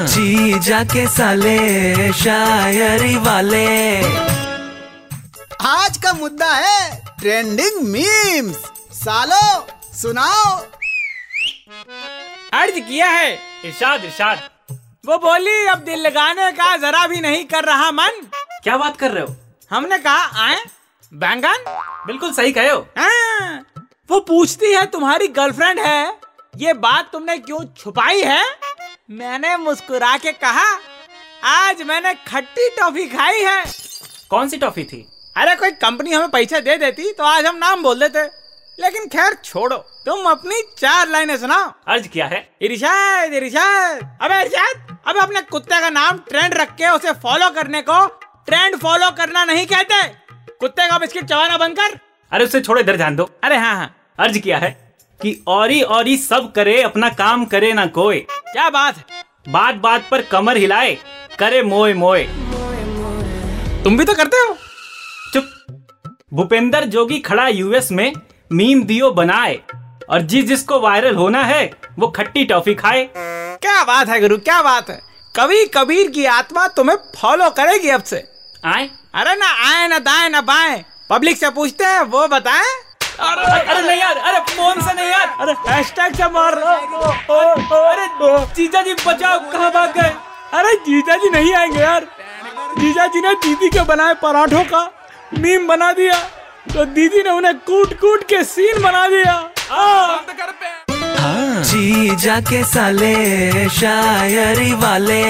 जीजा के साले शायरी वाले। आज का मुद्दा है ट्रेंडिंग मीम्स सालो सुनाओ। अर्ज़ किया है इरशाद इरशाद। वो बोली अब दिल लगाने का जरा भी नहीं कर रहा मन। क्या बात कर रहे हो? हमने कहा आए बैंगन? बिल्कुल सही कहे हो। हाँ, वो पूछती है तुम्हारी गर्लफ्रेंड है? ये बात तुमने क्यों छुपाई है? मैंने मुस्कुरा के कहा, आज मैंने खट्टी टॉफी खाई है। कौन सी टॉफी थी? अरे, कोई कंपनी हमें पैसे दे देती तो आज हम नाम बोल देते। लेकिन खैर, छोड़ो। तुम अपनी चार लाइनें सुनाओ। अर्ज़ किया है। इरिशाद इरिशाद। अबे इरिशाद, अबे अपने कुत्ते का नाम ट्रेंड रख के उसे फॉलो करने को ट्रेंड फॉलो करना नहीं कहते। कुत्ते का बिस्किट चबाना बंद कर। अरे, उसे छोड़ो, इधर ध्यान दो। अरे हाँ हाँ। अर्ज़ किया है। कि औरी औरी सब करे अपना काम करे ना कोई क्या बात? बात बात पर कमर हिलाए करे मोए मोए। तुम भी तो करते हो? चुप। भूपेंद्र जोगी खड़ा यूएस में मीम दियो बनाए और जिस जिसको वायरल होना है वो खट्टी टॉफी खाए। क्या बात है गुरु क्या बात है? कभी कबीर की आत्मा तुम्हें फॉलो करेगी अब से। आए। अरे ना आए ना दाए ना बाएँ। पब्लिक से पूछते हैं वो बताएँ। अरे अरे अरे नहीं अरे हैशटैग से मार रहा अरे जीजा जी बचाओ, कहाँ भाग गए? अरे जीजा जी नहीं आएँगे यार। जीजा जी ने दीदी के बनाए पराठों का मीम बना दिया। तो दीदी ने उन्हें कूट कूट के सीन बना दिया। जीजा के साले, शायरी वाले।